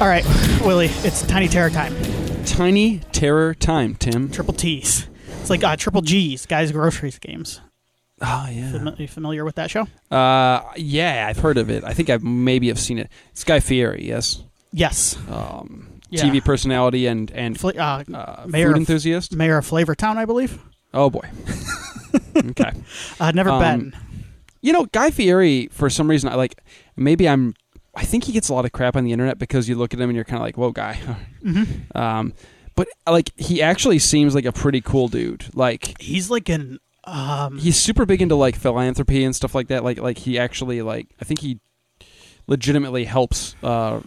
All right, Willie, it's Tiny Terror time. Tiny terror time, Tim. Triple T's. It's like uh, Triple G's, guys' groceries games. Oh yeah. Fami- you familiar with that show? Uh, yeah, I've heard of it. I think I maybe have seen it. It's Guy Fieri, yes. Yes. Um, Yeah. TV personality and and Fla- uh, uh, Mayor food of- enthusiast. Mayor of Flavortown, I believe. Oh boy. okay. I've never Um, been. You know, Guy Fieri, for some reason, I like. Maybe I'm. I think he gets a lot of crap on the internet because you look at him and you're kind of like, "Whoa, guy." Mm-hmm. um, but like, he actually seems like a pretty cool dude. Like, He's like an. Um, he's super big into like philanthropy and stuff like that. Like, like he actually like. I think he legitimately helps. Uh,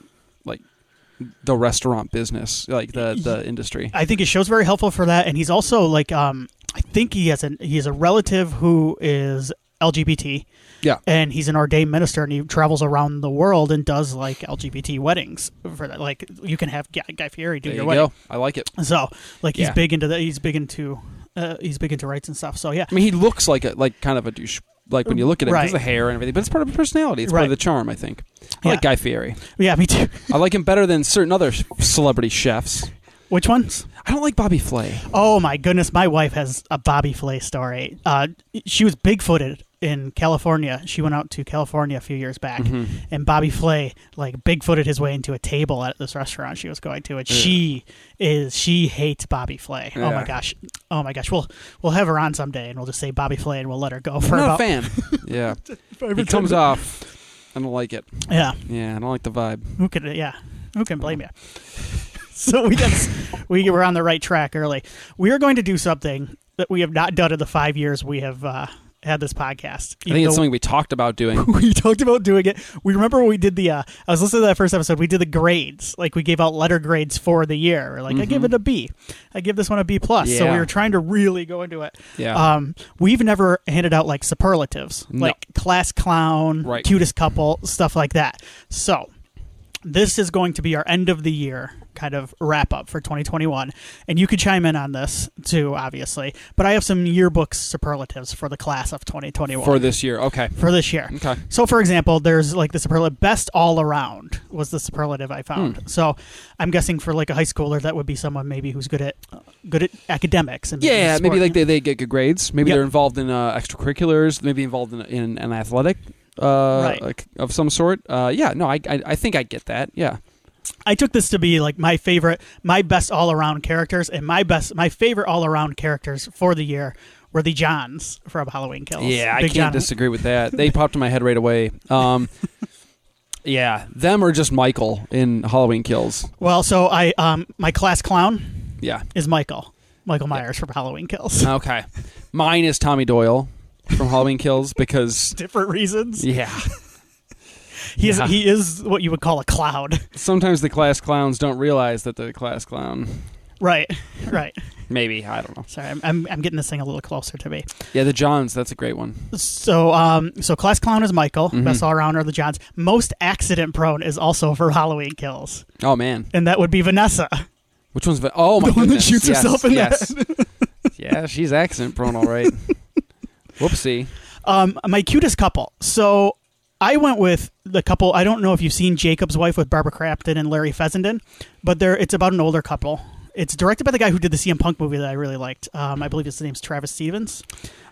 like the restaurant business, like the the industry. I think his show's very helpful for that, and he's also like, um, I think he has a he has a relative who is LGBT, Yeah. and he's an ordained minister, and he travels around the world and does like LGBT weddings for that. Like, you can have Guy, Fieri do There your you wedding. go. I like it. So, like, he's Yeah. big into that. He's big into uh, he's big into rights and stuff. So yeah, I mean, he looks like a like kind of a douche. Like when you look at him, Right. the hair and everything, but it's part of his personality. It's part of the charm, I think. I Yeah. like Guy Fieri. yeah, me too. I like him better than certain other celebrity chefs. Which ones? I don't like Bobby Flay. Oh my goodness, my wife has a Bobby Flay story. Uh, she was bigfooted in California. She went out to California a few years back, Mm-hmm. and Bobby Flay like bigfooted his way into a table at this restaurant she was going to, and she is she hates Bobby Flay. Oh my gosh, oh my gosh. We'll we'll have her on someday, and we'll just say Bobby Flay, and we'll let her go for I'm about a fan. yeah, he comes off. I don't like it. Yeah, Yeah, I don't like the vibe. who could yeah, who can blame you? so we got we were on the right track early. We are going to do something that we have not done in the five years we have uh, had this podcast. I think it's something we talked about doing. we talked about doing it. We remember when we did the. Uh, I was listening to that first episode. We did the grades, like we gave out letter grades for the year. Like I give it a B. I give this one a B plus. So we Mm-hmm. Were trying to really go into it. Yeah. Um, we've never handed out like superlatives, No. like class clown, Right. cutest couple, stuff like that. So this is going to be our end of the year kind of wrap up for 2021 and you could chime in on this too obviously but i have some yearbook superlatives for the class of 2021 For this year, okay. for this year Okay. so, for example, there's like the superlative best all around was the superlative I found. Hmm. So, I'm guessing for like a high schooler, that would be someone maybe who's good at uh, good at academics and Yeah, maybe like they, they get good grades. Maybe Yep. they're involved in uh, extracurriculars. Maybe involved in, in an athletic uh, Right. of some sort. Uh, yeah, no, I, I I think I get that. Yeah. I took this to be like my favorite, my best all around characters, and my best, my favorite all around characters for the year were the Johns from Halloween Kills. Yeah, I can't John- disagree with that. They popped in my head right away. Um, yeah, them or just Michael in Halloween Kills. Well, so I, um, my class clown Yeah. is Michael, Michael Myers from Halloween Kills. Okay. Mine is Tommy Doyle from Halloween Kills because Different reasons. yeah, He is, Yeah. he is what you would call a cloud. sometimes the class clowns don't realize that they're the class clown. right, right. Maybe I don't know. Sorry, I'm, I'm, I'm getting this thing a little closer to me. Yeah, the Johns. That's a great one. So, um, so class clown is Michael. Mhm. Best all around are the Johns. Most accident prone is also for Halloween kills, Oh man, and that would be Vanessa. which one's? Va- oh my The one that goodness. shoots yes, herself in the yes. yeah, she's accident prone, all right. Whoopsie. Um, my cutest couple. So I went with the couple. I don't know if you've seen Jacob's Wife with Barbara Crampton and Larry Fessenden, but they're it's about an older couple. It's directed by the guy who did the CM Punk movie that I really liked. Um, I believe his name's Travis Stevens.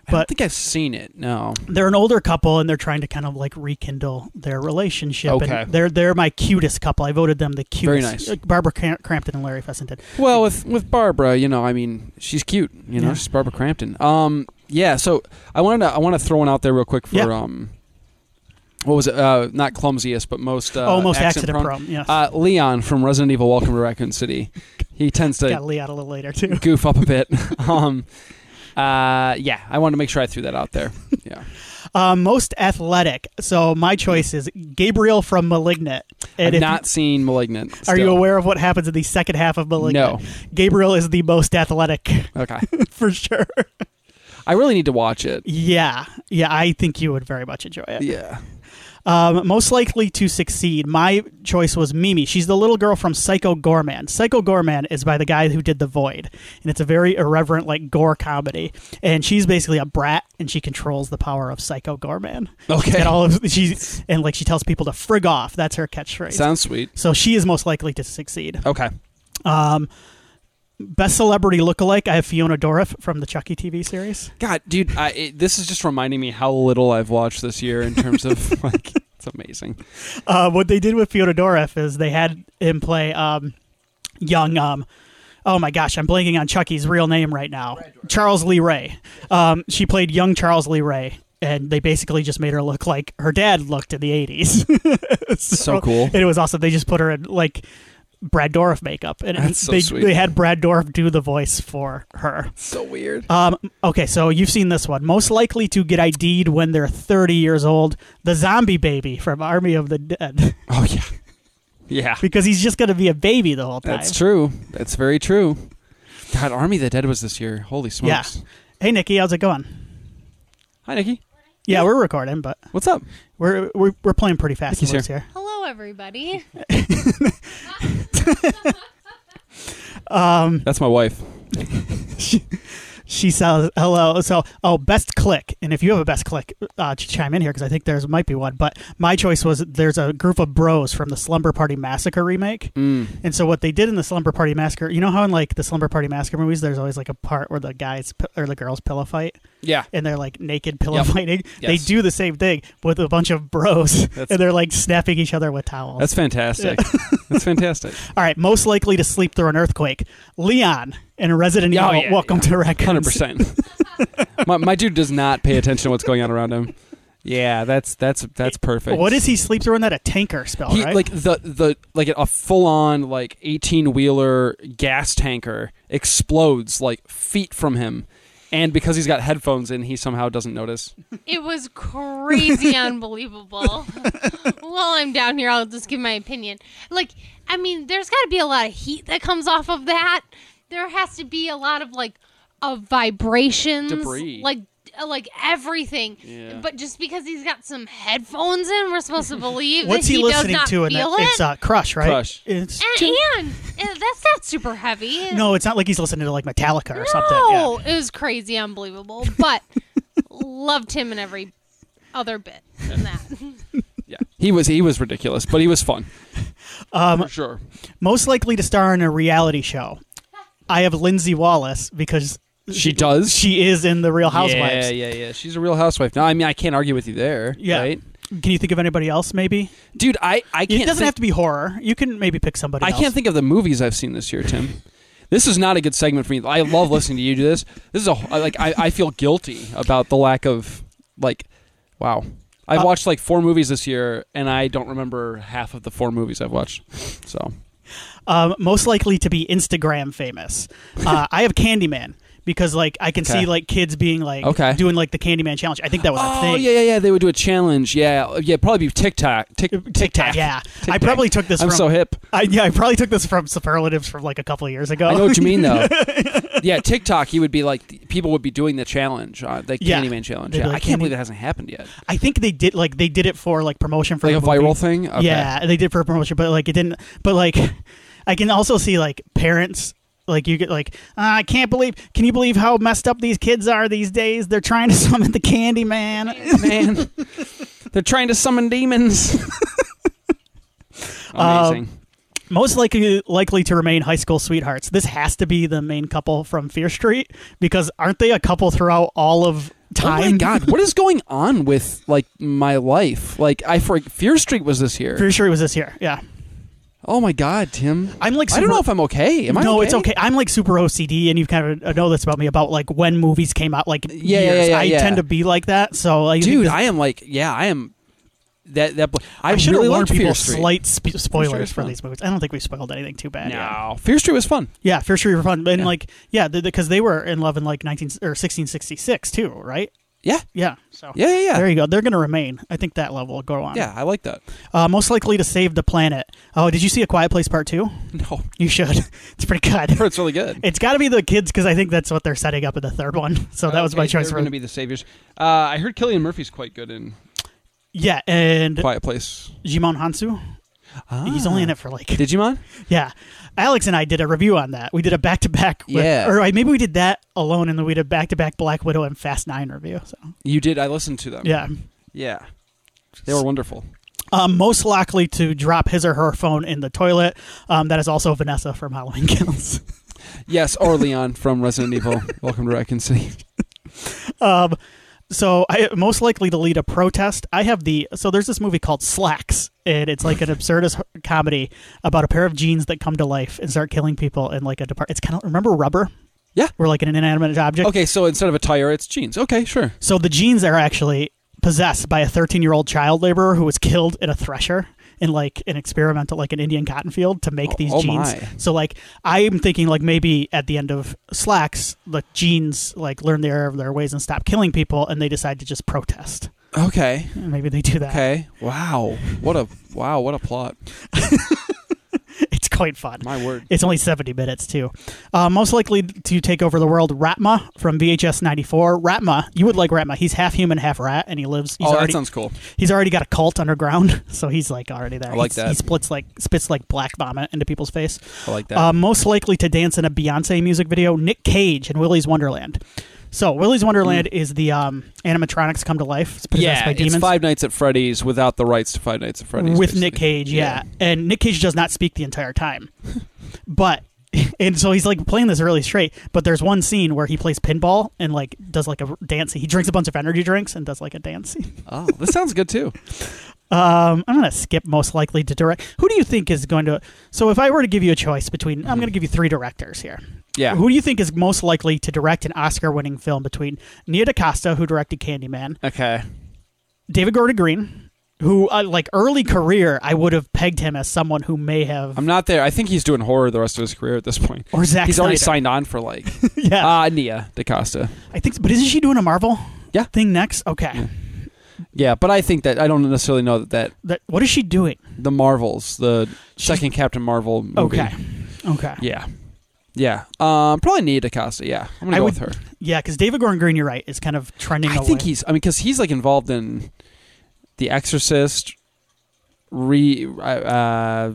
But I don't think I've seen it. No. They're an older couple and they're trying to kind of like rekindle their relationship. Okay. And they're they're my cutest couple. I voted them the cutest. Very nice. Barbara Cram- Crampton and Larry Fessenden. Well, with with Barbara, you know, I mean, she's cute. You know, Yeah. she's Barbara Crampton. Um, yeah. So I wanted to I want to throw one out there real quick for Yeah. um, what was it? Uh, not clumsiest, but most uh, Almost accident accident prone. Yes. Uh, Leon from Resident Evil: Welcome to Raccoon City. He tends to Got Lee out a little later too. goof up a bit. um, uh, yeah, I wanted to make sure I threw that out there. Yeah, Um, most athletic. So my choice is Gabriel from *Malignant*. And I've not seen *Malignant*. Are you aware of what happens in the second half of *Malignant*? No. Gabriel is the most athletic Okay, for sure. I really need to watch it. Yeah, yeah. I think you would very much enjoy it. Yeah, Um, most likely to succeed. My choice was Mimi. She's the little girl from Psycho Goreman. Psycho Goreman is by the guy who did The Void, and it's a very irreverent, like gore comedy. And she's basically a brat, and she controls the power of Psycho Goreman. Okay. And all of she's and like she tells people to frig off. That's her catchphrase. Sounds sweet. so she is most likely to succeed. Okay. Um, best celebrity lookalike. I have Fiona Dourif from the Chucky TV series. God, dude, I, it, this is just reminding me how little I've watched this year in terms of like. It's amazing. Uh, what they did with Fiona Dourif is they had him play um, young. Um, oh my gosh, I'm blanking on Chucky's real name right now. Charles Lee Ray. Um, she played young Charles Lee Ray, and they basically just made her look like her dad looked in the 80s. So cool. And it was awesome. They just put her in like Brad Dourif makeup, and That's so they sweet. they had Brad Dourif do the voice for her. So weird. Um, okay, so you've seen this one. Most likely to get ID'd when they're 30 years old, the zombie baby from Army of the Dead. Oh yeah. Yeah. because he's just going to be a baby the whole time. That's true. That's very true. God, Army of the Dead was this year. Holy smokes. Yeah. Hey, Nikki, how's it going? Hi, Nikki. Yeah, we're recording, but What's up? we're we're, we're playing pretty fast and Nikki's loose here. Hello, everybody. Um, That's my wife. she says hello. So, oh, best click, and if you have a best click, uh, ch- chime in here because I think there's might be one. But my choice was there's a group of bros from the Slumber Party Massacre remake, Mm. and so what they did in the Slumber Party Massacre, you know how in like the Slumber Party Massacre movies, there's always like a part where the guys p- or the girls pillow fight. Yeah. and they're like naked pillow Yep. fighting. They do the same thing with a bunch of bros, That's- and they're like snapping each other with towels. That's fantastic. That's fantastic. All right, most likely to sleep through an earthquake. Leon in Resident Yeah, oh, Evil. yeah, Welcome yeah. to. Hundred percent. My my dude does not pay attention to what's going on around him. Yeah, that's that's that's perfect. What does he sleep through in that? A tanker spell, He right? like the the like a full on like eighteen wheeler gas tanker explodes like feet from him, and because he's got headphones in, he somehow doesn't notice. It was crazy unbelievable. While I'm down here, I'll just give my opinion. Like, I mean, there's got to be a lot of heat that comes off of that. There has to be a lot of like of vibrations, Debris. like like everything. Yeah. But just because he's got some headphones in, we're supposed to believe What's that he, he, does listening not to? In feel that? it. It's uh, Crush, right? Crush. It's and, and, and that's not super heavy. no, it's not like he's listening to like Metallica or something. No, Yeah. it was crazy, unbelievable. But loved him in every other bit than that. Yeah, he was he was ridiculous, but he was fun Um, for sure. most likely to star in a reality show. I have Lindsay Wallace because She does. she is in the Real Housewives. Yeah, yeah, yeah. She's a real housewife. No, I mean I can't argue with you there. Yeah. Right? Can you think of anybody else? Maybe Dude, I I can't. it doesn't think- have to be horror. You can maybe pick somebody. I else. can't think of the movies I've seen this year, Tim. This is not a good segment for me. I love listening to you do this. This is a like I, I feel guilty about the lack of like wow. I've Uh, watched like four movies this year and I don't remember half of the four movies I've watched. So Um, most likely to be Instagram famous. Uh, I have Candyman because like I can Okay. see like kids being like Okay. doing like the Candyman challenge. I think that was a thing. Oh thing. yeah, yeah, yeah. They would do a challenge. Yeah, yeah. Probably be TikTok. Tick, TikTok, yeah. I probably took this I'm from so hip. I, yeah, I probably took this from superlatives from like a couple of years ago. I know what you mean though. yeah, TikTok. He would be like people would be doing the challenge, uh, the Yeah. Candyman challenge. They'd be Yeah, like, I can't Candy- believe it hasn't happened yet. I think they did like they did it for like promotion for Like a the movie. viral thing. Okay. Yeah, they did for promotion, but like it didn't. But like, I can also see like parents. Like you get like "Ah, I can't believe. Can you believe how messed up these kids are these days? They're trying to summon the Candyman. man. Man, They're trying to summon demons. Amazing. Most likely likely to remain high school sweethearts. This has to be the main couple from Fear Street because aren't they a couple throughout all of time? Oh my god, what is going on with like my life? Like I for Fear Street was this year. Fear Street was this year. Yeah, Oh my god, Tim. I'm like I don't know if I'm okay. Am I no, okay? it's okay. I'm like super OCD, and you kind of know this about me about like when movies came out. Like Yeah, yeah, years. yeah, I yeah. tend to be like that. So, like, Dude, I am like yeah, I am that that I, I should really have warned people Street. slight sp- spoilers for these movies. I don't think we spoiled anything too bad. yet. no, Fear Street was fun. Yeah, Fear Street was fun, and Yeah. like yeah, because they were in love in like 19 or 1666 too, right? Yeah. Yeah. So Yeah, yeah, yeah. there you go. They're going to remain. I think that level will go on. yeah, I like that. Uh, most likely to save the planet. Oh, did you see A Quiet Place Part Two? No, You should. it's pretty good. it's really good. It's got to be the kids because I think that's what they're setting up in the third one. So that was my choice They're going to be the saviors. Uh, I heard Cillian Murphy's quite good in Yeah, and Quiet Place. Djimon Hounsou. He's only in it for like Digimon. yeah. Alex and I did a review on that. We did a back to back. Yeah. Or maybe we did that alone, and then we did a back to back Black Widow and Fast Nine review. So You did. I listened to them. yeah. Yeah. They were wonderful. Um, most likely to drop his or her phone in the toilet. Um, that is also Vanessa from Halloween Kills. Yes, or Leon from Resident Evil. Welcome to Raccoon City. Um, so I most likely to lead a protest. I have the so there's this movie called Slacks, and it's like an absurdist comedy about a pair of jeans that come to life and start killing people in like a depart. It's kind of remember rubber. Yeah. We're like an inanimate object. Okay, so instead of a tire, it's jeans. Okay, sure. So the jeans are actually possessed by a 13 year old child laborer who was killed in a thresher in like an experimental like an Indian cotton field to make Oh- these oh jeans. my. So like I'm thinking like maybe at the end of Slacks the jeans like learn their their ways and stop killing people and they decide to just protest. Okay. Maybe they do that. Okay. Wow. What a wow. What a plot. Quite fun. My word. It's only 70 minutes, too. Uh, most likely to take over the world, Ratma from VHS 94. Ratma, you would like Ratma. He's half human, half rat, and he lives. He's oh, already, that sounds cool. He's already got a cult underground, so he's like already there. I like He's- that. He splits like spits like black vomit into people's face. I like that. Uh, most likely to dance in a Beyonce music video, Nick Cage in Willy's Wonderland. So Willy's Wonderland is the um, animatronics come to life. It's possessed Mm. yeah, by demons. it's Five Nights at Freddy's without the rights to Five Nights at Freddy's. with Nick basically. Cage, yeah. And Nick Cage does not speak the entire time. but and so he's like playing this really straight, but there's one scene where he plays pinball and like does like a dance. He drinks a bunch of energy drinks and does like a dance. Oh, this sounds good too. Um, I'm gonna skip most likely to direct. Who do you think is going to? So if I were to give you a choice between, I'm gonna give you three directors here. Yeah. Who do you think is most likely to direct an Oscar-winning film between Nia DaCosta, who directed Candyman, Okay. David Gordon Green, who uh, like early career, I would have pegged him as someone who may have I'm not there. I think he's doing horror the rest of his career at this point. or Zack he's already Snyder. signed on for like yeah, ah Nia DaCosta. I think. But isn't she doing a Marvel? Yeah. Thing next. Okay. Yeah. Yeah, but I think that I don't necessarily know that, that That what is she doing? the Marvels, the second Captain Marvel movie. Okay. Okay. Yeah. Yeah. Um, probably Nia DaCosta. Yeah, I'm gonna I go would- with her. Yeah, because David Gordon Green, you're right, is kind of trending. I think he's. I mean, because he's like involved in The Exorcist, re uh, uh,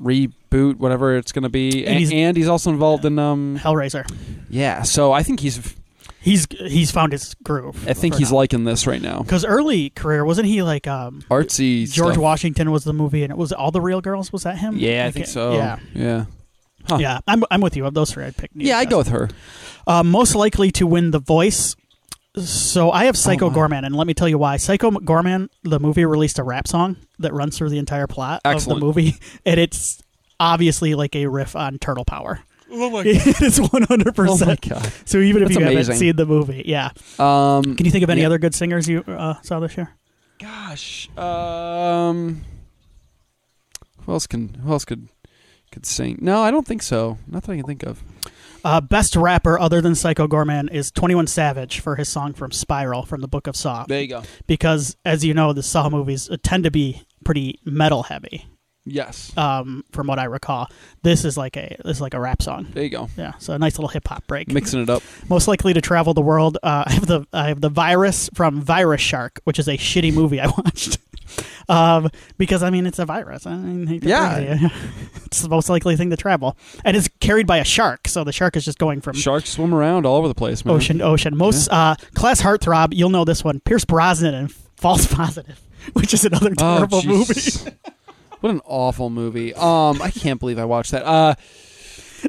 reboot, whatever it's gonna be, And and, he's- and he's also involved in um. Hellraiser. Yeah, so I think he's. He's he's found his groove. I think he's liking this right now. because early career wasn't he like um Artsy. George stuff. Washington was the movie and it was all the real girls was that him? Yeah, I Like, think so. Yeah, Yeah. Huh. yeah. I'm I'm with you. Of those three, I'd pick. Nia Yeah, I'd go with her. Uh, most likely to win The Voice. So I have Psycho Oh, my. Goreman, and let me tell you why. Psycho Goreman, the movie, released a rap song that runs through the entire plot Excellent. of the movie, and it's obviously like a riff on Turtle Power. Oh my god! it is one hundred Oh my percent. god. So even if That's you haven't seen the movie, yeah. Um, Can you think of any Yeah. other good singers you uh, saw this year? Gosh. Um. Who else can? Who else could could sing? No, I don't think so. Not that I can think of. Uh, best rapper other than Psycho Goreman is Twenty One Savage for his song from Spiral from the Book of Saw. There you go. Because as you know, the Saw movies uh, tend to be pretty metal heavy. Yes. um, from what I recall. This is like a this is like a rap song. There you go. Yeah, so a nice little hip hop break. Mixing it up. Most likely to travel the world. Uh, I have the I have the virus from Virus Shark, which is a shitty movie I watched. um, because I mean it's a virus. I mean, Yeah. break it to you. it's the most likely thing to travel, and it's carried by a shark. So the shark is just going from Sharks swim around all over the place, man. ocean ocean. Most uh, class heartthrob, you'll know this one. Pierce Brosnan and False Positive, which is another Oh, terrible movie. What an awful movie. Um, I can't believe I watched that. Uh,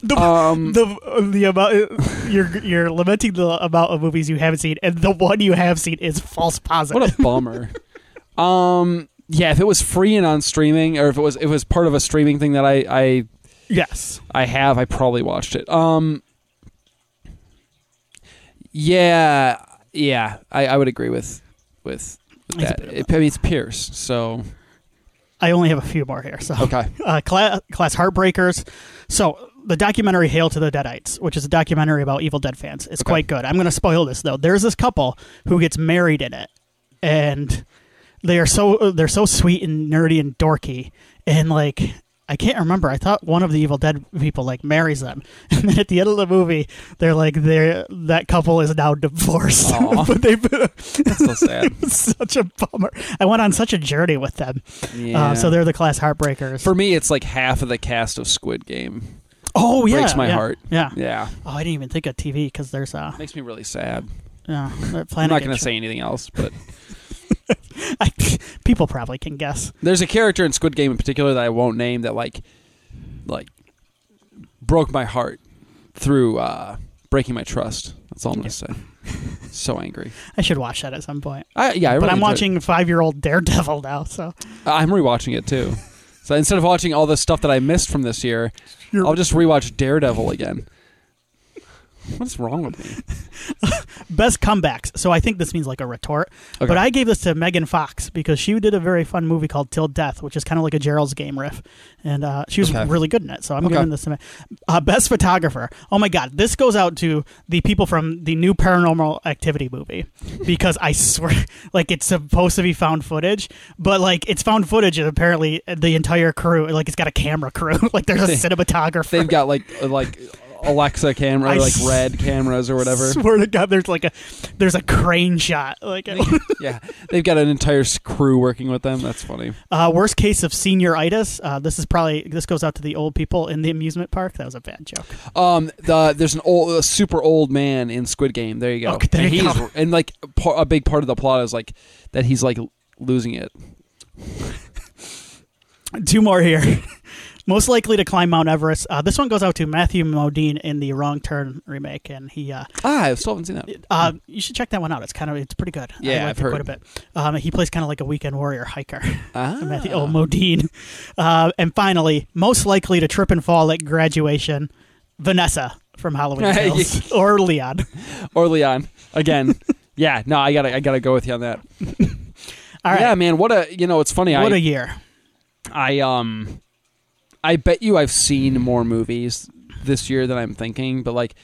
The- um, the the amount you're you're lamenting the amount of movies you haven't seen, and the one you have seen is false positive. what a bummer. um, yeah, if it was free and on streaming, or if it was if it was part of a streaming thing that I I yes, I have. I probably watched it. Um, yeah, yeah, I, I would agree with with, with that. It, I mean, it's Pierce, so I only have a few more here. So okay. uh, class, class Heartbreakers. So the documentary "Hail to the Deadites," which is a documentary about Evil Dead fans, is Okay. quite good. I'm going to spoil this though. There's this couple who gets married in it, and they are so they're so sweet and nerdy and dorky, and like I can't remember. I thought one of the Evil Dead people like marries them, and then at the end of the movie, they're like, they're that couple is now divorced. But they've That's so sad. such a bummer. I went on such a journey with them. Yeah. Uh, so they're the class heartbreakers. For me, it's like half of the cast of Squid Game. oh yeah, breaks my yeah, heart. Yeah. Yeah, Oh, I didn't even think of TV because there's uh, makes me really sad. yeah. I'm not going to say anything else, but I, people probably can guess. there's a character in Squid Game in particular that I won't name that like, like, broke my heart through uh, breaking my trust. That's all I'm to say. so angry. I should watch that at some point. I, yeah, I but I'm watching Five Year Old Daredevil now, so I'm rewatching it too. So instead of watching all the stuff that I missed from this year, You're- I'll just rewatch Daredevil again. What's wrong with me? best comebacks. So I think this means like a retort. Okay. But I gave this to Megan Fox because she did a very fun movie called Till Death, which is kind of like a Gerald's Game riff, and uh, she was Okay. really good in it. So I'm Okay. giving this to me. Uh, best photographer. Oh my god, this goes out to the people from the new Paranormal Activity movie because I swear, like it's supposed to be found footage, but like it's found footage, and apparently the entire crew, like it's got a camera crew, like there's a They- cinematographer. They've got like uh, like Alexa camera, I like s- red cameras or whatever. Swear to God, there's like a there's a crane shot. Like yeah, they've got an entire crew working with them. That's funny. uh, worst case of senioritis. Uh, this is probably this goes out to the old people in the amusement park. That was a bad joke. Um, the there's an old, a super old man in Squid Game. There you go. Okay, there and you he's go. and like a big part of the plot is like that he's like losing it. Two more here. Most likely to climb Mount Everest. Uh, this one goes out to Matthew Modine in the Wrong Turn remake, and he. Uh, Ah, I still haven't seen that. uh, you should check that one out. It's kind of it's pretty good. I Yeah, I've heard. quite a bit. Um, he plays kind of like a weekend warrior hiker. Ah, Matthew oh, Modine. Uh, and finally, most likely to trip and fall at graduation, Vanessa from Halloween Kills or Leon. or Leon again. yeah, no, I gotta I gotta go with you on that. All right. Yeah, man. What a you know. It's funny. what I a year. I um, I bet you I've seen more movies this year than I'm thinking, but like.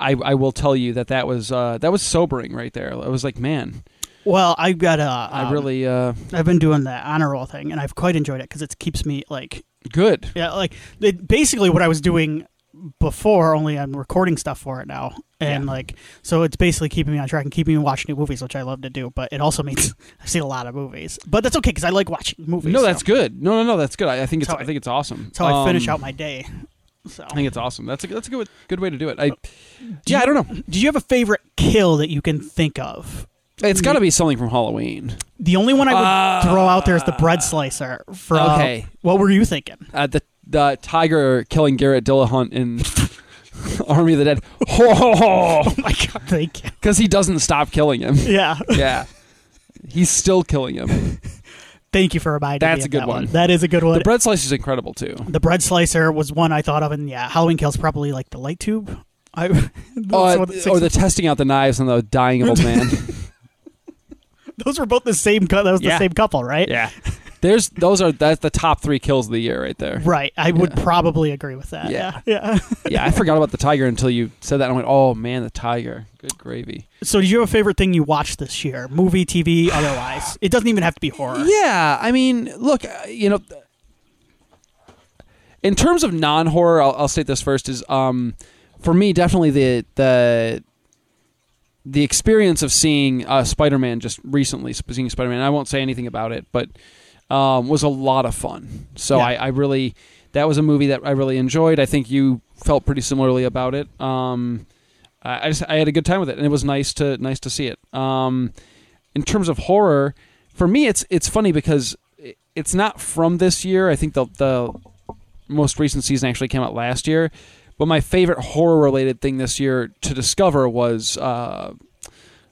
I, I will tell you that that was uh, that was sobering right there. I was like, man, Well, I've got a. I um, really uh, I've been doing the honor roll thing, and I've quite enjoyed it because it keeps me like, good. yeah, like it, basically what I was doing before. Only I'm recording stuff for it now, and Yeah. like so it's basically keeping me on track and keeping me watching new movies, which I love to do. But it also means I've seen a lot of movies, but that's okay because I like watching movies. No, so that's good. No, no, no, that's good. I, I think it's how I I- think it's awesome. That's how I finish Um, out my day. So, I think it's awesome. That's a that's a good good way to do it. I yeah, I don't know. did you have a favorite kill that you can think of? It's got to be something from Halloween. The only one I would Uh, throw out there is the bread slicer. For Okay. what were you thinking? Uh, the the tiger killing Garrett Dillahunt in Army of the Dead. Oh, Oh my god, thank you. because he doesn't stop killing him. Yeah, Yeah, he's still killing him. thank you for reminding me. That's a good that one. That is a good one. The bread slicer is incredible too. The bread slicer was one I thought of, and yeah, Halloween Kills probably like the light tube. I Uh, the or the testing out the knives on the dying old man. those were both the same. That was the Yeah. same couple, right? yeah, there's those are that's the top three kills of the year right there. Right. I would Yeah. probably agree with that. Yeah. Yeah. Yeah. Yeah, I forgot about the tiger until you said that. and I went, oh man, the tiger. Good gravy. so, did you have a favorite thing you watched this year? Movie, TV, otherwise? It doesn't even have to be horror. Yeah, I mean, look, uh, you know, in terms of non-horror, I'll, I'll state this first: is um, for me definitely the the the experience of seeing uh, Spider-Man just recently, seeing Spider-Man. I won't say anything about it, but um, was a lot of fun. So Yeah. I, I really that was a movie that I really enjoyed. I think you felt pretty similarly about it. Um, I, I just I had a good time with it, and it was nice to nice to see it. Um, in terms of horror, for me, it's it's funny because it's not from this year. I think the the most recent season actually came out last year. But my favorite horror related thing this year to discover was uh,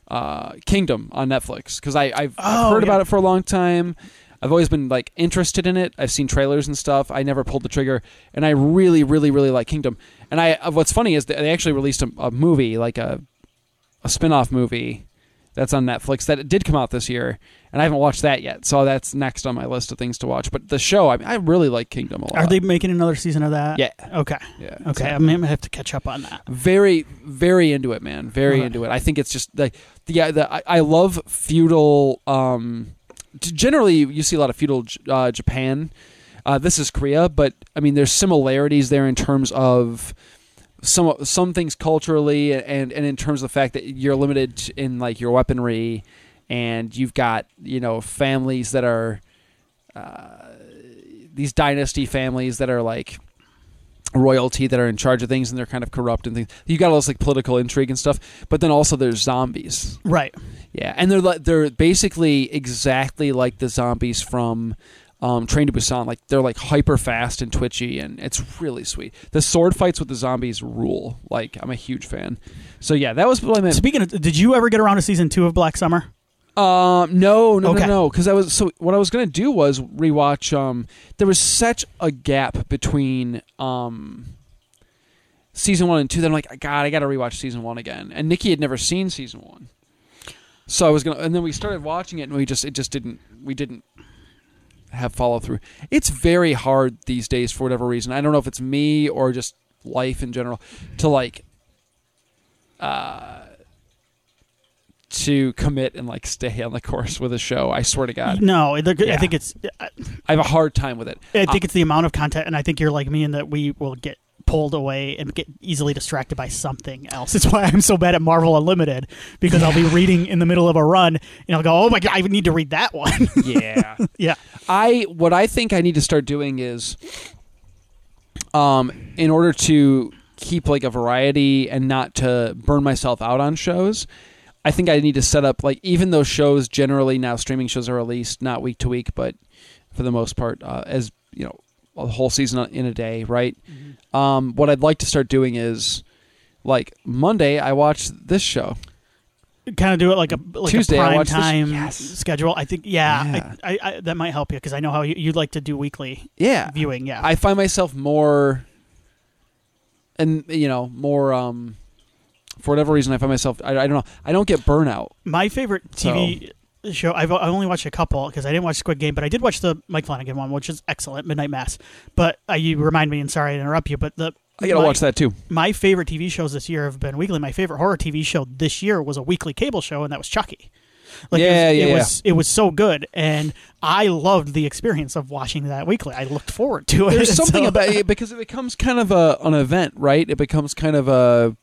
uh, Kingdom on Netflix because I I've, I've Oh, heard yeah. about it for a long time. I've always been like interested in it. I've seen trailers and stuff. I never pulled the trigger, and I really, really, really like Kingdom. And I uh, what's funny is they actually released a, a movie, like a a spin-off movie that's on Netflix that did come out this year, and I haven't watched that yet. So that's next on my list of things to watch. But the show, I, mean, I really like Kingdom a lot. Are they making another season of that? Yeah. Okay. Yeah. Okay. So- I may have to catch up on that. very very into it man very Okay. into it i think it's just like yeah the, I, I love feudal um generally you see a lot of feudal uh, japan. Uh, this is Korea, but I mean, there's similarities there in terms of some some things culturally, and and in terms of the fact that you're limited in like your weaponry, and you've got you know families that are uh, these dynasty families that are like royalty that are in charge of things and they're kind of corrupt and things. You got all this like political intrigue and stuff, but then also there's zombies. Right. Yeah, and they're like they're basically exactly like the zombies from um, Train to Busan. Like they're like hyper fast and twitchy, and it's really sweet. The sword fights with the zombies rule. Like I'm a huge fan. So yeah, that was what I meant. Speaking of, did you ever get around to season two of Black Summer? Um, no, no, Okay. no, no. Because I was so what I was gonna do was rewatch. Um, there was such a gap between um season one and two. That I'm like, God, I got to rewatch season one again. And Nikki had never seen season one, so I was gonna. And then we started watching it, and we just it just didn't. We didn't have follow through. It's very hard these days for whatever reason. I don't know if it's me or just life in general to like uh to commit and like stay on the course with a show. I swear to God, No, they're I think it's. I I have a hard time with it. I think it's the amount of content, and I think you're like me in that we will get pulled away and get easily distracted by something else. It's why I'm so bad at Marvel Unlimited because I'll be reading in the middle of a run and I'll go, "Oh my god, I need to read that one." yeah. yeah, I what I think I need to start doing is um in order to keep like a variety and not to burn myself out on shows, I think I need to set up like even though shows generally now streaming shows are released not week to week but for the most part uh, as you know a whole season in a day, right? Um what I'd like to start doing is like Monday I watch this show. kind of do it like a like Tuesday, a prime time yes. schedule. I think, yeah, Yeah. I, I, I, that might help you because I know how you, you'd like to do weekly Yeah. viewing. Yeah, I find myself more, and you know, more. um For whatever reason, I find myself. I, I don't know. I don't get burnout. My favorite TV show, I've I only watched a couple because I didn't watch Squid Game, but I did watch the Mike Flanagan one, which is excellent, Midnight Mass. But uh, you remind me, and sorry to interrupt you, but the I gotta my, watch that too. My favorite TV shows this year have been weekly. My favorite horror TV show this year was a weekly cable show, and that was Chucky. Like Yeah, it was, yeah, it yeah. was it was so good, and I loved the experience of watching that weekly. I looked forward to it. There's something So- about it because it becomes kind of a an event, right? It becomes kind of a.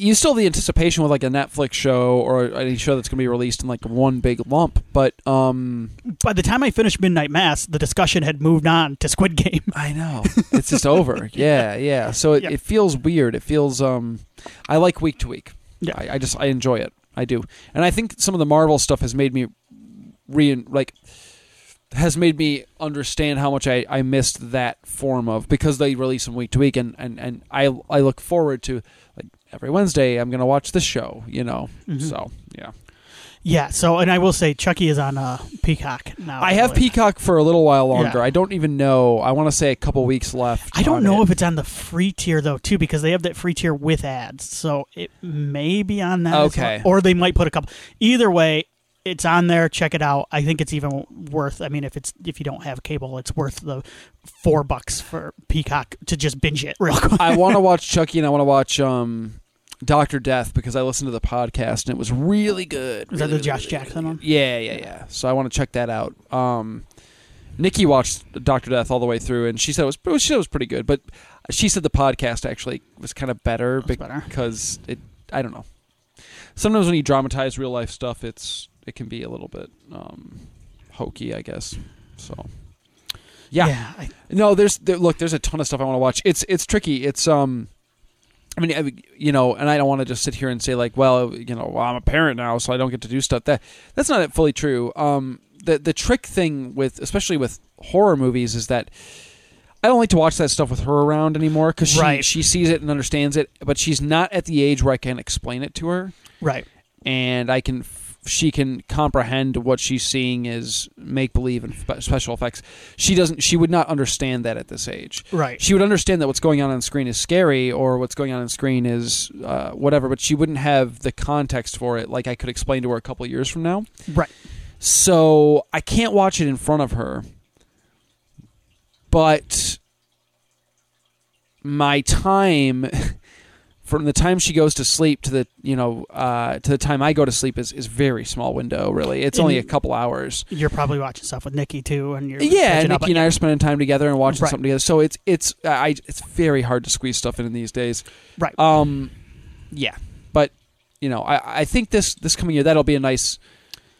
You still have the anticipation with like a Netflix show or any show that's going to be released in like one big lump, but um, by the time I finished Midnight Mass, the discussion had moved on to Squid Game. I know it's just over. Yeah, yeah. So it, Yep. it feels weird. It feels. um I like week to week. Yeah. I, I just I enjoy it. I do, and I think some of the Marvel stuff has made me re like has made me understand how much I, I missed that form of because they release them week to week, and, and, and I I look forward to like every Wednesday I'm gonna watch this show. You know, Mhm. so yeah. Yeah. So, and I will say, Chucky is on uh, Peacock now. I have. Peacock for a little while longer. Yeah. I don't even know. I want to say a couple weeks left. I don't know it. if it's on the free tier though, too, because they have that free tier with ads. So it may be on that. Okay. well. Or they might put a couple. Either way, it's on there. Check it out. I think it's even worth. I mean, if it's if you don't have cable, it's worth the four bucks for Peacock to just binge it real quick. I want to watch Chucky and I want to watch um, Doctor Death because I listened to the podcast and it was really good. Is that the really, Josh really, Jackson really one? Yeah, yeah, yeah. So I want to check that out. Um, Nikki watched Doctor Death all the way through and she said it was she said it was pretty good, but she said the podcast actually was kind of better better. because it. I don't know. Sometimes when you dramatize real life stuff, it's it can be a little bit um, hokey, I guess. So. Yeah, I, no, there's there, look, there's a ton of stuff I want to watch. It's it's tricky. It's um, I mean, I- you know, and I don't want to just sit here and say like, well, you know, well, I'm a parent now, so I don't get to do stuff. That that's not fully true. Um, the the trick thing with especially with horror movies is that I don't like to watch that stuff with her around anymore because she Right. she sees it and understands it, but she's not at the age where I can explain it to her right. and I can she can comprehend what she's seeing is make believe and spe- special effects. She doesn't. She would not understand that at this age. Right. She would understand that what's going on on screen is scary, or what's going on on screen is uh, whatever, but she wouldn't have the context for it, like I could explain to her a couple years from now. Right. So I can't watch it in front of her, but my time from the time she goes to sleep to the you know uh, to the time I go to sleep is is very small window. Really, it's only a couple hours. You're probably watching stuff with Nikki too, and you're Yeah, up Nikki and I are spending time together and watching Right. something together. So it's it's I it's very hard to squeeze stuff in in these days. Right. Um, yeah, but you know, I I think this this coming year that'll be a nice,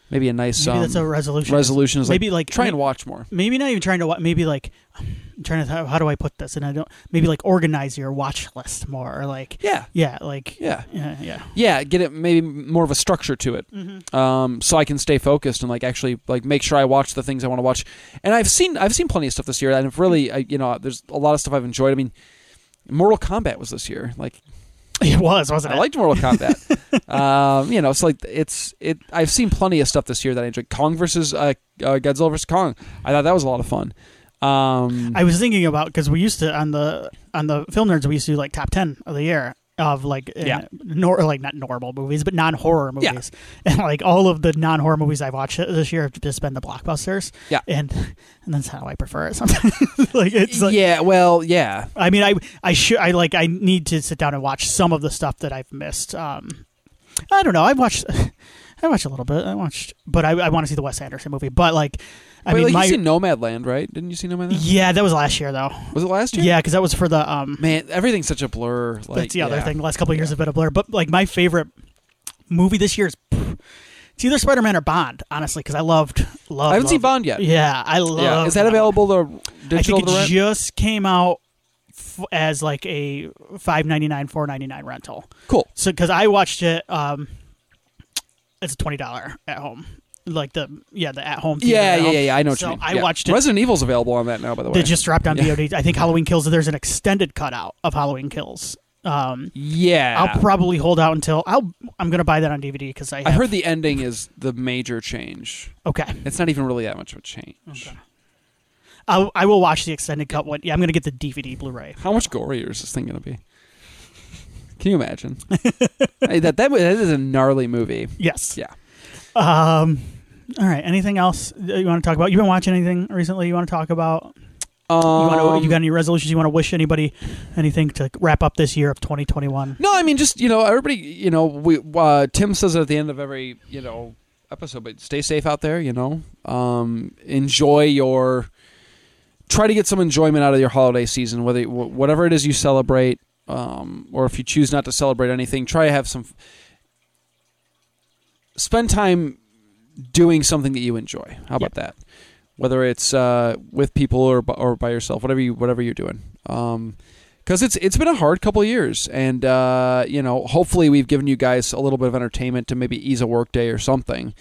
maybe a nice Maybe um, that's a resolution. resolution. Is Maybe like, like try and watch more. maybe not even trying to wa- maybe like I'm trying to th- how do I put this and I don't maybe like organize your watch list more or like Yeah, yeah like yeah, yeah yeah yeah. Get it maybe more of a structure to it. mm-hmm. um, so I can stay focused and like actually like make sure I watch the things I want to watch. And I've seen I've seen plenty of stuff this year, and I've really I, you know there's a lot of stuff I've enjoyed. I mean, Mortal Kombat was this year. Like it was wasn't I liked Mortal Kombat. um, you know, it's like it's it. I've seen plenty of stuff this year that I enjoyed. Kong versus uh, uh, Godzilla versus Kong. I thought that was a lot of fun. Um, I was thinking about because we used to on the on the film nerds we used to do like top ten of the year of like uh, Yeah. nor like not normal movies but non horror Yeah. movies. And like all of the non horror movies I've watched this year have just been the blockbusters. Yeah. and and that's how I prefer it sometimes. Like it's like yeah, well, yeah, I mean I I should I like I need to sit down and watch some of the stuff that I've missed. Um I don't know. I watched I watched a little bit. I watched but I, I want to see the Wes Anderson movie. But like I Wait, mean like my you seen Nomadland, right? Didn't you see Nomadland? yeah that was last year though Was it last year? yeah because that was for the um Man, everything's such a blur. Like, That's the other yeah. thing. The last couple of years have been a blur. But like my favorite movie this year is it's either Spider Man or Bond, honestly, because I loved love. I haven't seen Bond yet. Yeah, I love. Yeah, is that Bond. available to I digital think it just came out f- as like a five ninety nine, four ninety nine rental. cool. So because I watched it, um, it's twenty dollar at home, like the yeah the at home. Yeah, yeah, yeah, yeah. I know what So you mean. I Yeah. watched it. Resident Evil's available on that now, by the way. They just dropped on Yeah. VOD. I think Halloween Kills. There's an extended cutout of Halloween Kills. Um, yeah. I'll probably hold out until I'll. I'm gonna buy that on DVD because I. Have, I heard the ending is the major change. Okay. It's not even really that much of a change. Okay. I'll, I will watch the extended cut one. Yeah, I'm gonna get the DVD Blu-ray. How much gorier is this thing going to be? Can you imagine? That, that that is a gnarly movie. Yes. Yeah. Um. All right. Anything else that you want to talk about? You've been watching anything recently? You want to talk about? You, Um, want to, you got any resolutions you want to wish anybody? Anything to wrap up this year of 2021? No, I mean just you know everybody. You know we uh, Tim says it at the end of every you know episode, but stay safe out there. You know, um, enjoy your. Try to get some enjoyment out of your holiday season, whether whatever it is you celebrate, um, or if you choose not to celebrate anything, try to have some. Spend time doing something that you enjoy. How about that? Whether it's uh, with people or b- or by yourself, whatever you whatever you're doing. Um, because it's it's been a hard couple of years, and uh, you know, hopefully we've given you guys a little bit of entertainment to maybe ease a work day or something.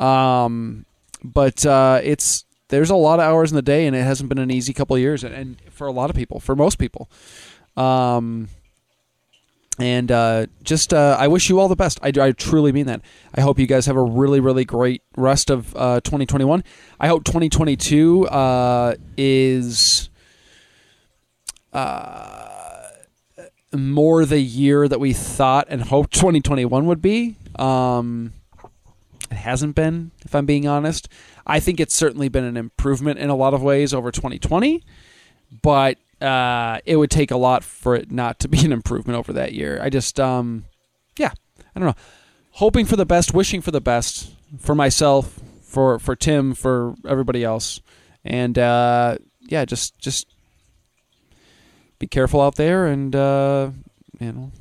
Um, but uh, it's there's a lot of hours in the day, and it hasn't been an easy couple of years, and, and for a lot of people, for most people. Um, and uh, just uh, I wish you all the best. I, I truly mean that. I hope you guys have a really really great rest of uh, 2021. I hope 2022 uh, is uh, more the year that we thought and hoped 2021 would be. Um, it hasn't been, if I'm being honest. I think it's certainly been an improvement in a lot of ways over 2020, but uh, it would take a lot for it not to be an improvement over that year. I just, um, yeah, I don't know. Hoping for the best, wishing for the best for myself, for for Tim, for everybody else, and uh, yeah, just just be careful out there, and uh, you know,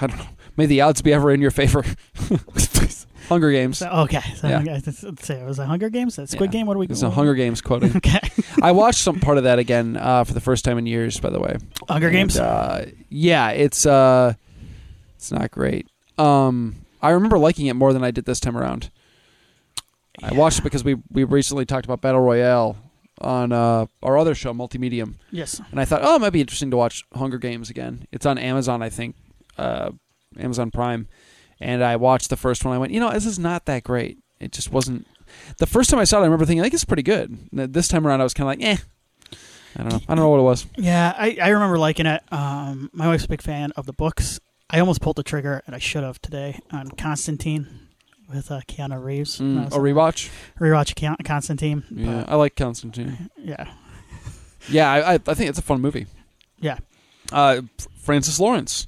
I don't know. May the odds be ever in your favor. Hunger Games. So, okay. So Yeah. okay, let's, let's say it was a Hunger Games. That Squid Yeah. Game. What do we? It's a Hunger Games quoting. Okay. I watched some part of that again uh, for the first time in years. By the way, Hunger Games. Uh, yeah, it's uh, it's not great. Um, I remember liking it more than I did this time around. I watched it because we we recently talked about Battle Royale on uh, our other show, Multimedium, yes. and I thought, oh, it might be interesting to watch Hunger Games again. It's on Amazon, I think, uh, Amazon Prime, and I watched the first one. I went, you know, this is not that great. It just wasn't. The first time I saw it, I remember thinking, like, it's pretty good. This time around, I was kind of like, eh. I don't know. I don't know what it was. Yeah, I, I remember liking it. Um, my wife's a big fan of the books. I almost pulled the trigger, and I should have today on Constantine with uh, Keanu Reeves. Mm, a rewatch. rewatch Con- Constantine. Yeah, I like Constantine. yeah, Yeah, I, I, I think it's a fun movie. yeah. Uh, Francis Lawrence,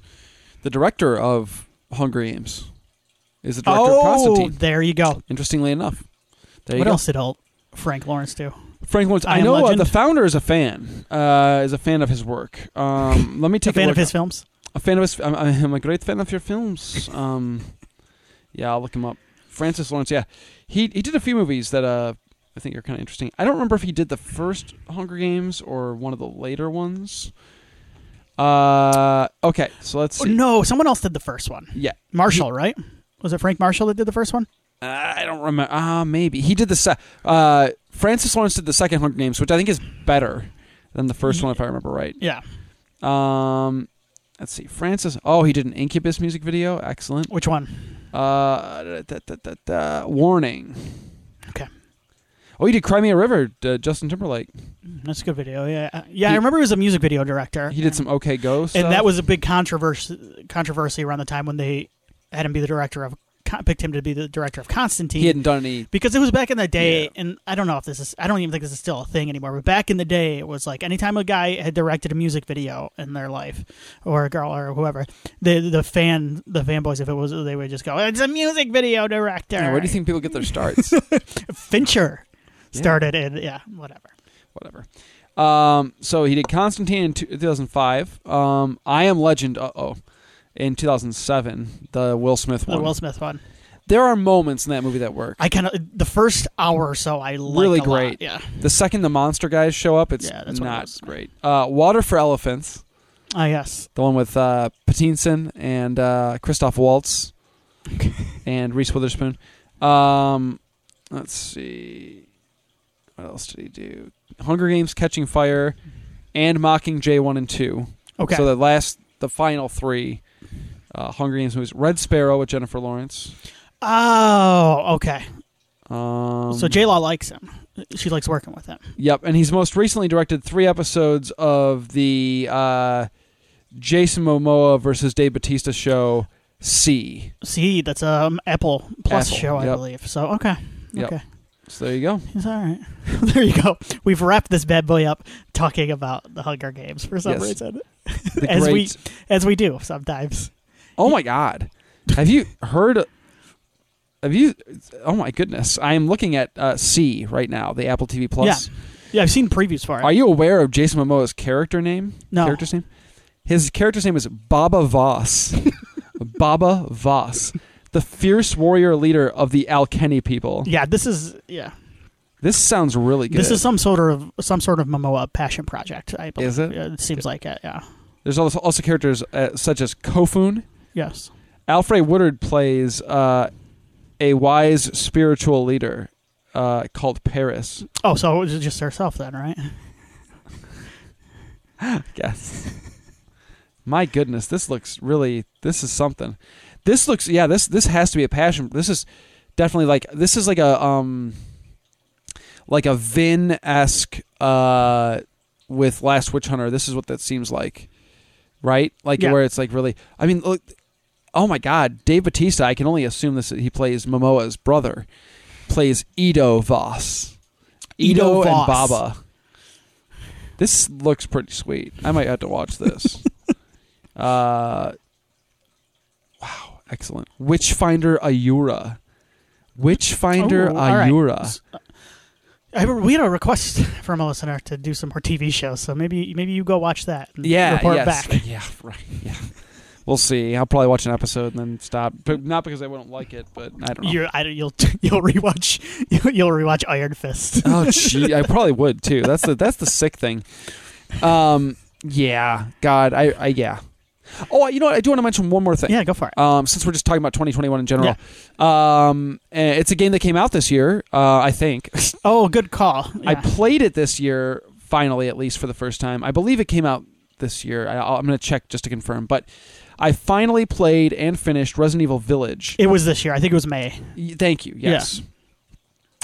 the director of Hunger Games is the director of Oh, Constantine. there you go. Interestingly enough, there you What else did old Frank Lawrence do? Frank Lawrence. I I know uh, the founder is a fan. Uh, is a fan of his work. Um, let me A take a, fan look. of his films? A fan of his. I'm, I'm a great fan of your films. Um, yeah, I'll look him up. Francis Lawrence. Yeah, he he did a few movies that uh I think are kind of interesting. I don't remember if he did the first Hunger Games or one of the later ones. Uh, okay, so let's Oh, see. no, someone else did the first one. Yeah, Marshall, right? Was it Frank Marshall that did the first one? I don't remember. Ah, maybe he did the se- uh Francis Lawrence did the second Hunger Games, which I think is better than the first one if I remember right. Yeah. Um, let's see. Francis. Oh, he did an Incubus music video. Excellent. Which one? Uh, da, da, da, warning. Okay. Oh, he did Cry Me a River. Uh, Justin Timberlake. That's a good video. Yeah. Uh, Yeah, I remember he was a music video director. He did some OK Go and stuff. that was a big controversy controversy around the time when they had him be the director of picked him to be the director of Constantine. he hadn't done any. because it was back in the day, Yeah. and I don't know if this is, I don't even think this is still a thing anymore, but back in the day, it was like anytime a guy had directed a music video in their life, or a girl, or whoever, the the fan, the fanboys, if it was, they would just go, it's a music video director. Yeah, where do you think people get their starts? Fincher. Started in, yeah, whatever. Whatever. Um, so he did Constantine in 2005. Um, I Am Legend. Uh oh. In 2007, the Will Smith one. The. Will Smith one. there are moments in that movie that work. I kind of, the first hour or so, I Really a lot, great. Yeah. the second the monster guys show up, it's Yeah, that's what it not great. Uh, Water for Elephants. Ah, yes. The one with uh, Pattinson and uh, Christoph Waltz and Reese Witherspoon. Um, let's see. What else did he do? Hunger Games, Catching Fire, and Mocking Mockingjay 1 and 2. Okay. So the last, the final three uh, Hunger Games movies. Red Sparrow with Jennifer Lawrence. oh, okay. Um, so J Law likes him. She likes working with him. Yep, and he's most recently directed three episodes of the uh, Jason Momoa versus Dave Batista show See. See. that's a um, Apple Plus Apple, show, I yep. believe. So okay, Yep. okay, So there you go. it's all right. there you go. We've wrapped this bad boy up talking about the Hunger Games for some Yes. reason, As we- as we do sometimes. oh my God, have you heard? Have you? Oh my goodness, I am looking at uh, See right now, the Apple TV Plus. Yeah, yeah, I've seen previews for it. Are you aware of Jason Momoa's character name? No. Character's name? His character's name is Baba Voss. Baba Voss. The fierce warrior leader of the Alkenny people. yeah, this is yeah. This sounds really good. This is some sort of some sort of Momoa passion project. I believe. Is it? It seems like it. Yeah. There's also, also characters uh, such as Kofun. Yes. Alfred Woodard plays uh, a wise spiritual leader uh, called Paris. Oh, so it was just herself then, right? Yes. My goodness, this looks really. This is something. This looks. Yeah. This this has to be a passion. This is definitely like. This is like a um. Like a Vin esque uh, with Last Witch Hunter. This is what that seems like, right? Like Yeah. where it's like really. I mean, look. Oh my God, Dave Batista. I can only assume this. He plays Momoa's brother. Plays Edo Voss. Edo Edo, and Baba. This looks pretty sweet. I might have to watch this. uh, excellent. Witchfinder Ayura. Witchfinder Oh, all right. Ayura. I, we had a request from a listener to do some more TV shows, so maybe maybe you go watch that. And Yeah, report yes. back. Yeah, right. Yeah. We'll see. I'll probably watch an episode and then stop. But not because I wouldn't like it, but I don't know. You, I, you'll you'll rewatch you'll rewatch Iron Fist. oh gee, I probably would too. That's the that's the sick thing. Um, yeah, God, I, I yeah. Oh, you know what? I do want to mention one more thing. yeah, go for it. Um, since we're just talking about 2021 in general, um, eh, it's a game that came out this year. Uh, I think Oh, good call. I played it this year, finally, at least for the first time. I believe it came out this year. I, I'm going to check just to confirm, but I finally played and finished Resident Evil Village. it was this year. I think it was May. Thank you. Yes.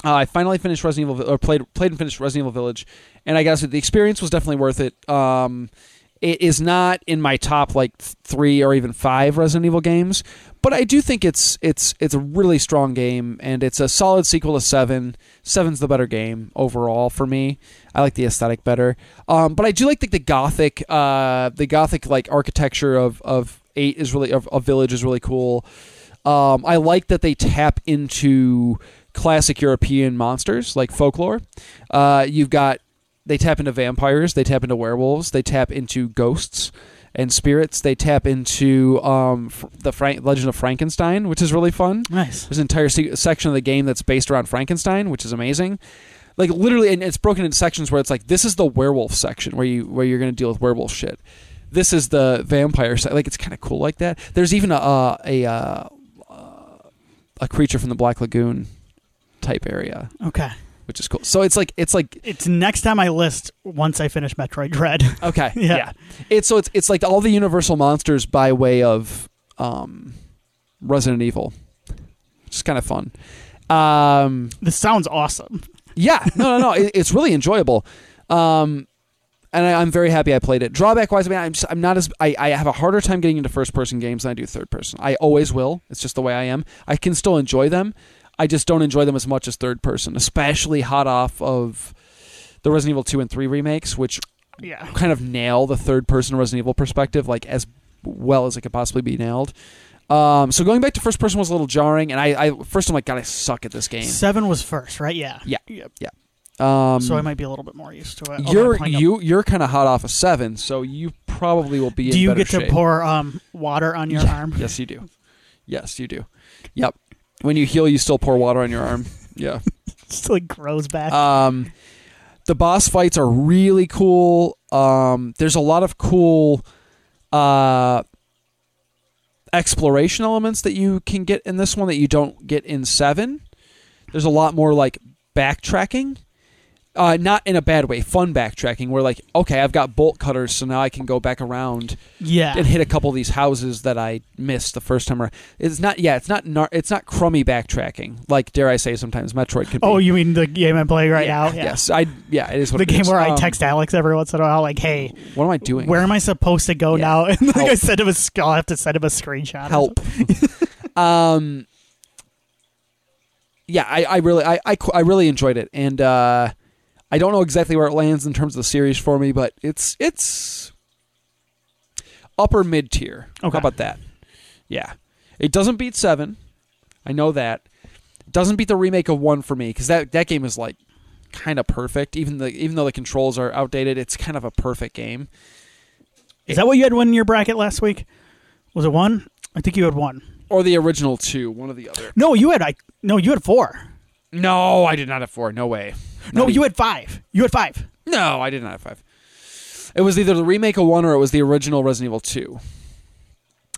Uh, I finally finished Resident Evil, or played played and finished Resident Evil Village, and I guess the experience was definitely worth it. Um, it is not in my top like th- three or even five Resident Evil games, but I do think it's it's it's a really strong game, and it's a solid sequel to Seven. Seven's the better game overall for me. I like the aesthetic better, um, but I do like the, the gothic, uh, the gothic like architecture of of eight is really a, a village is really cool. Um, I like that they tap into classic European monsters like folklore. Uh, you've got they tap into vampires, they tap into werewolves, they tap into ghosts and spirits. They tap into um, the Frank- Legend of Frankenstein, which is really fun. Nice. There's an entire se- section of the game that's based around Frankenstein, which is amazing. Like literally, and it's broken into sections where it's like this is the werewolf section where you where you're going to deal with werewolf shit. This is the vampire side. Like it's kind of cool like that. There's even a uh, a uh, a creature from the Black Lagoon type area, Okay. Which is cool. So it's like it's like It's next on my list once I finish Metroid Dread. okay, Yeah. yeah. It's so it's it's like all the Universal monsters by way of um, Resident Evil. It's kind of fun. Um, this sounds awesome. Yeah, no, no, no. It, it's really enjoyable, um, and I, I'm very happy I played it. Drawback wise, I mean, I'm just, I'm not as I, I have a harder time getting into first person games than I do third person. I always will. It's just the way I am. I can still enjoy them. I just don't enjoy them as much as third person, especially hot off of the Resident Evil two and three remakes, which Yeah. kind of nail the third person Resident Evil perspective like as well as it could possibly be nailed. Um, so going back to first person was a little jarring, and I, I first I'm like, God, I suck at this game. Seven was first, right? Yeah. Yeah. Yep. Um, So I might be a little bit more used to it. although you're I'm playing you you're kind of hot off a seven, so you probably will be. Do in you better get to shape. pour um, water on your Yeah. arm? Yes, you do. Yes, you do. Yep. When you heal, you still pour water on your arm. Yeah. Just like grows back. Um, the boss fights are really cool. Um, there's a lot of cool uh, exploration elements that you can get in this one that you don't get in seven. There's a lot more like backtracking. Uh, not in a bad way, fun backtracking. Where like, okay, I've got bolt cutters, so now I can go back around yeah. and hit a couple of these houses that I missed the first time around. It's not, yeah, it's not, nar- it's not crummy backtracking like dare I say sometimes Metroid could be. Oh, you mean the game I'm playing right Yeah, now? Yeah. Yes, I. Yeah, it is what The game is. where I Um, text Alex every once in a while, like, "Hey, What am I doing? where am I supposed to go Yeah. now?" And like I Help. send him a, I'll have to send him a screenshot. help? um. Yeah, I, I really, I, I, I really enjoyed it, and uh, I don't know exactly where it lands in terms of the series for me, but it's it's upper mid tier. Okay. How about that? Yeah, it doesn't beat seven. I know that. It doesn't beat the remake of one for me because that that game is like kind of perfect. Even the even though the controls are outdated, it's kind of a perfect game. Is that what you had one in your bracket last week? Was it one? I think you had one. Or the original two, one or the other. No, you had I. No, you had four. No, I did not have four. No way. No, Not you had five. You had five. No, I did not have five. It was either the remake of one or it was the original Resident Evil two.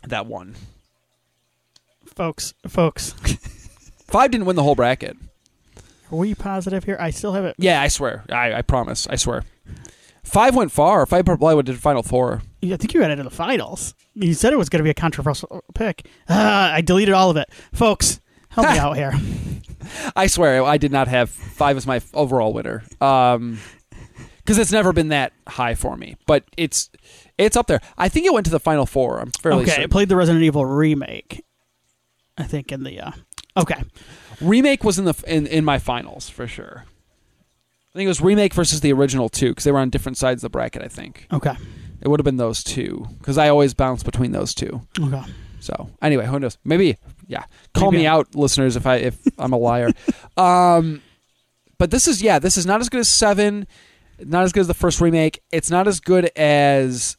That one. Folks, folks, Five didn't win the whole bracket. are we positive here? I still have it. Yeah, I swear. I, I promise. I swear. Five went far. Five probably did final four. I think you had it in the finals. You said it was going to be a controversial pick. Ah, I deleted all of it. Folks, help me out here. I swear I did not have five as my overall winner. Um, because it's never been that high for me, but it's it's up there. I think it went to the final four. I'm fairly okay, I certain. played the Resident Evil remake. I think in the uh, okay. remake was in the in, in my finals for sure. I think it was remake versus the original two because they were on different sides of the bracket. I think Okay. it would have been those two because I always bounce between those two. Okay. So anyway, who knows? Maybe yeah. Call Maybe me I'm- out, listeners, if I if I'm a liar. um, but this is yeah, this is not as good as seven. Not as good as the first remake. It's not as good as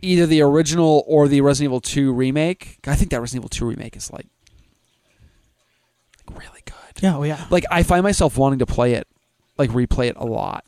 either the original or the Resident Evil Two remake. I think that Resident Evil Two remake is like, like really good. Yeah. Oh yeah. Like I find myself wanting to play it, like replay it a lot,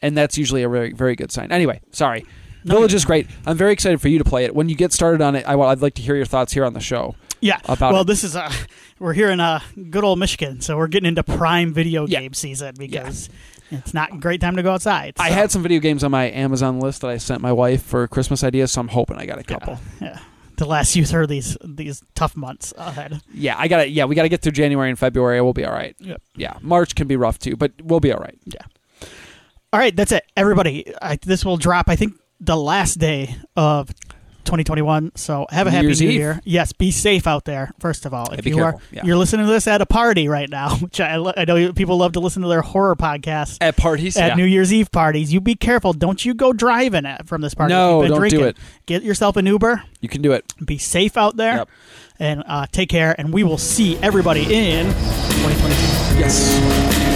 and that's usually a very very good sign. Anyway, sorry. No, Village is great. I'm very excited for you to play it. When you get started on it, I, would like to hear your thoughts here on the show. Yeah. about well, it. this is uh, we're here in uh, good old Michigan, so we're getting into prime video Yeah. game season because it's not a great time to go outside. I had some video games on my Amazon list that I sent my wife for Christmas ideas, so I'm hoping I got a couple. yeah to last you through these these tough months ahead. Yeah, I got to Yeah, we got to get through January and February. We'll be all right. Yep. Yeah, March can be rough too, but we'll be all right. Yeah. All right, that's it, everybody. I, this will drop. I think the last day of 2021. So have a happy Year's New Eve. Year. Yes, be safe out there. First of all, if be you careful, are yeah. you're listening to this at a party right now, which I, lo- I know people love to listen to their horror podcasts At parties, at yeah. New Year's Eve parties. You be careful. Don't you go driving at, from this party. if No, you've been don't do drinking. it. Get yourself an Uber. you can do it. Be safe out there, Yep. and uh, take care. And we will see everybody in 2022. Yes.